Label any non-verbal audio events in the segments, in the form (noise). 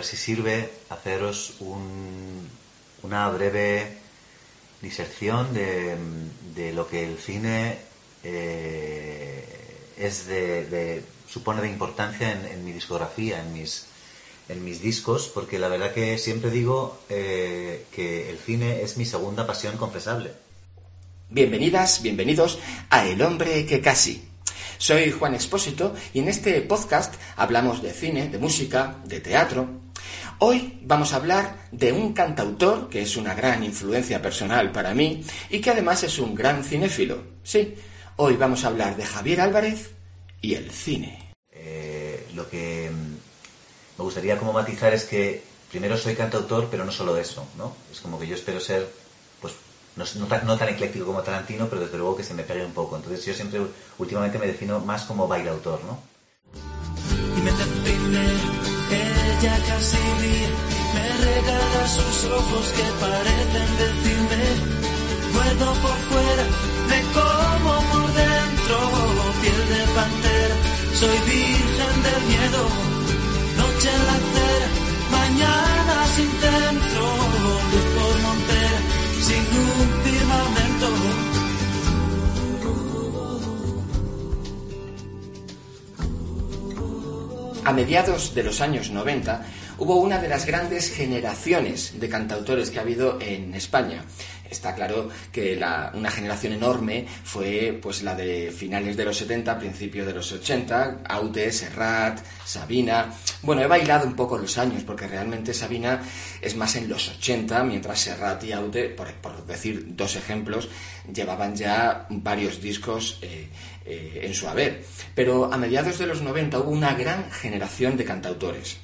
ver si sirve haceros una breve diserción de, lo que el cine eh, es de, supone de importancia en, mi discografía, en mis, en mis discos, porque la verdad que siempre digo eh, que el cine es mi segunda pasión confesable. Bienvenidas, bienvenidos a El hombre que casi. Soy Juan Expósito y en este podcast hablamos de cine, de música, de teatro. Hoy vamos a hablar de un cantautor que es una gran influencia personal para mí y que además es un gran cinéfilo. Sí, hoy vamos a hablar de Javier Álvarez y el cine. Eh, lo que mm, me gustaría como matizar es que primero soy cantautor, pero no solo eso, ¿no? Es como que yo espero ser no, tan, ecléctico como Tarantino, pero desde luego que se me pegue un poco. Entonces yo siempre, últimamente me defino más como baileautor, ¿no? Y me ella casi me regala sus ojos que parecen decirme, muerdo por fuera, me como por dentro, piel de pantera, soy virgen del miedo, noche en la acera, A mediados de los años 90 hubo una de las grandes generaciones de cantautores que ha habido en España. Está claro que una generación enorme fue pues la de finales de los 70, principios de los 80, Aute, Serrat, Sabina. Bueno, he bailado un poco los años porque realmente Sabina es más en los 80, mientras Serrat y Aute, por, decir dos ejemplos, llevaban ya varios discos eh, eh, en su haber. Pero a mediados de los 90 hubo una gran generación de cantautores.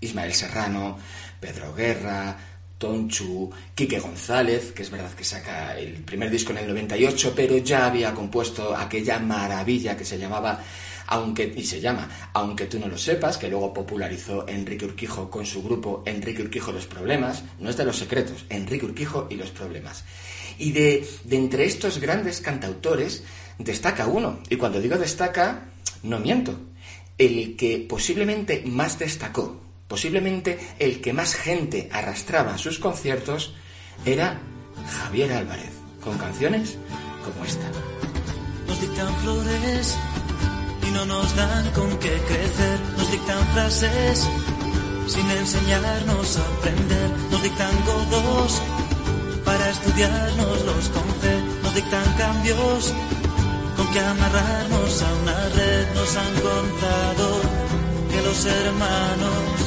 Ismael Serrano, Pedro Guerra, Tonchu, Quique González, que es verdad que saca el primer disco en el 98, pero ya había compuesto aquella maravilla que se llamaba aunque y se llama Aunque tú no lo sepas, que luego popularizó Enrique Urquijo con su grupo Enrique Urquijo los problemas, no es de los secretos, Enrique Urquijo y los problemas. Y de, de entre estos grandes cantautores destaca uno, y cuando digo destaca, no miento, el que posiblemente más destacó Posiblemente el que más gente arrastraba a sus conciertos era Javier Álvarez, con canciones como esta. Nos dictan flores y no nos dan con qué crecer. Nos dictan frases sin enseñarnos a aprender. Nos dictan godos para estudiarnos los con Nos dictan cambios con que amarrarnos a una red. Nos han contado que los hermanos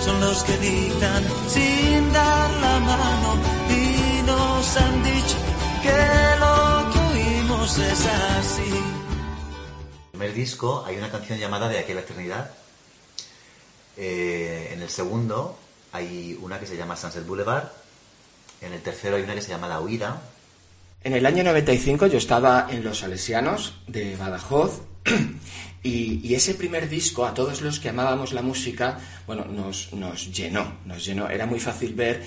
son los que dictan sin dar la mano y nos han dicho que lo que oímos es así. En el primer disco hay una canción llamada De aquella eternidad. Eh, en el segundo hay una que se llama Sunset Boulevard. En el tercero hay una que se llama La Huida. En el año 95 yo estaba en Los Salesianos de Badajoz (clears throat) y, ese primer disco, a todos los que amábamos la música, bueno, nos, nos llenó, nos llenó. Era muy fácil ver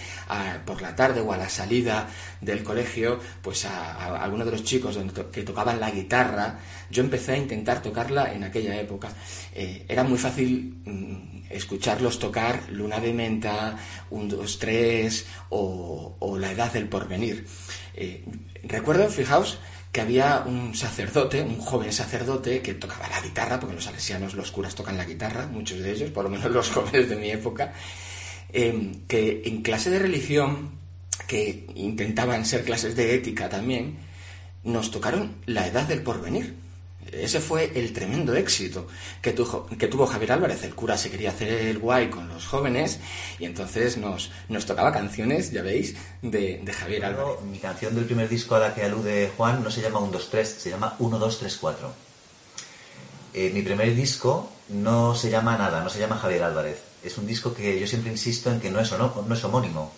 por la tarde o a la salida del colegio, pues a, algunos de los chicos que tocaban la guitarra. Yo empecé a intentar tocarla en aquella época. Eh, era muy fácil mm, escucharlos tocar Luna de Menta, Un, Dos, Tres o, La Edad del Porvenir. Eh, recuerdo, fijaos, que había un sacerdote, un joven sacerdote, que tocaba la guitarra, porque los salesianos, los curas tocan la guitarra, muchos de ellos, por lo menos (laughs) los jóvenes de mi época, em, que en clase de religión, que intentaban ser clases de ética también, nos tocaron la edad del porvenir. Ese fue el tremendo éxito que, que tuvo Javier Álvarez. El cura se quería hacer el guay con los jóvenes y entonces nos, nos tocaba canciones, ya veis, de, Javier Álvarez. Mi canción del primer disco a la que alude Juan no se llama 1, 2, 3, se llama 1, 2, 3, 4. mi primer disco no se llama nada, no se llama Javier Álvarez. Es un disco que yo siempre insisto en que no es, no, es homónimo.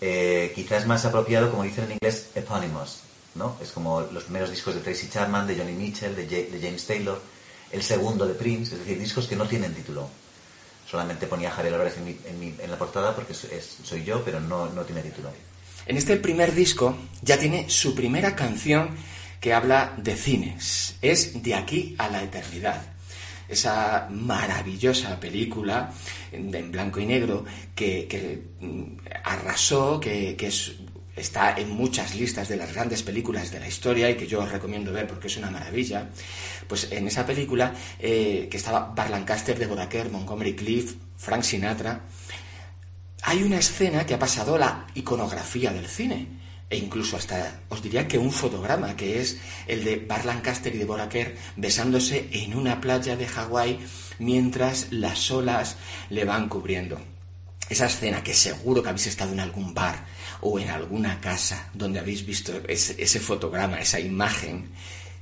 Eh, quizás más apropiado, como dicen en inglés, epónimos ¿no? Es como los primeros discos de Tracy Chapman, de Johnny Mitchell, de, James Taylor, el segundo de Prince, es decir, discos que no tienen título. Solamente ponía Javier Álvarez en, la portada porque soy yo, pero no, no tiene título. En este primer disco ya tiene su primera canción que habla de cines. Es De aquí a la eternidad. esa maravillosa película en blanco y negro que, mm, arrasó, que, está en muchas listas de las grandes películas de la historia y que yo os recomiendo ver porque es una maravilla, pues en esa película eh, que estaba Bar Lancaster, Deborah Kerr, Montgomery Cliff, Frank Sinatra, hay una escena que ha pasado la iconografía del cine e incluso hasta os diría que un fotograma, que es el de Bar Lancaster y Deborah Kerr besándose en una playa de Hawái mientras las olas le van cubriendo. Esa escena que seguro que habéis estado en algún bar o en alguna casa donde habéis visto ese, ese fotograma, esa imagen,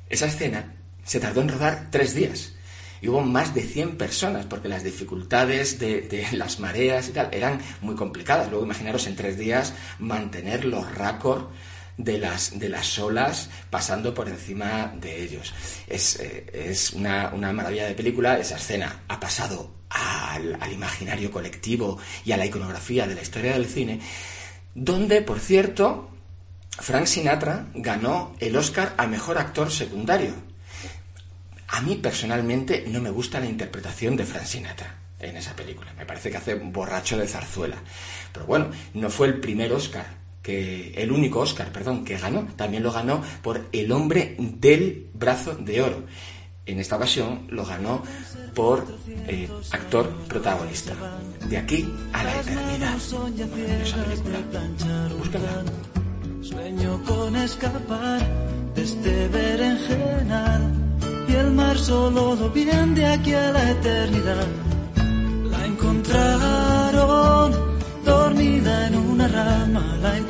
esa escena se tardó en rodar tres días y hubo más de 100 personas, porque las dificultades de, las mareas y tal eran muy complicadas. Luego imaginaros en tres días mantener los récords de las, de las olas pasando por encima de ellos. Es, eh, una, maravilla de película, esa escena ha pasado al, al imaginario colectivo y a la iconografía de la historia del cine, donde, por cierto, Frank Sinatra ganó el Oscar a Mejor Actor Secundario a mí personalmente no me gusta la interpretación de Frank Sinatra en esa película. Me parece que hace borracho de zarzuela. Pero bueno, no fue el primer Oscar, que el único Oscar, perdón, que ganó. También lo ganó por El hombre del brazo de oro. En esta ocasión lo ganó por eh, actor protagonista. De aquí a la eternidad. Esa película. Sueño con escapar de este berenjenal y el mar solo lo bien de aquí a la eternidad. La encontraron dormida en una rama, la encontraron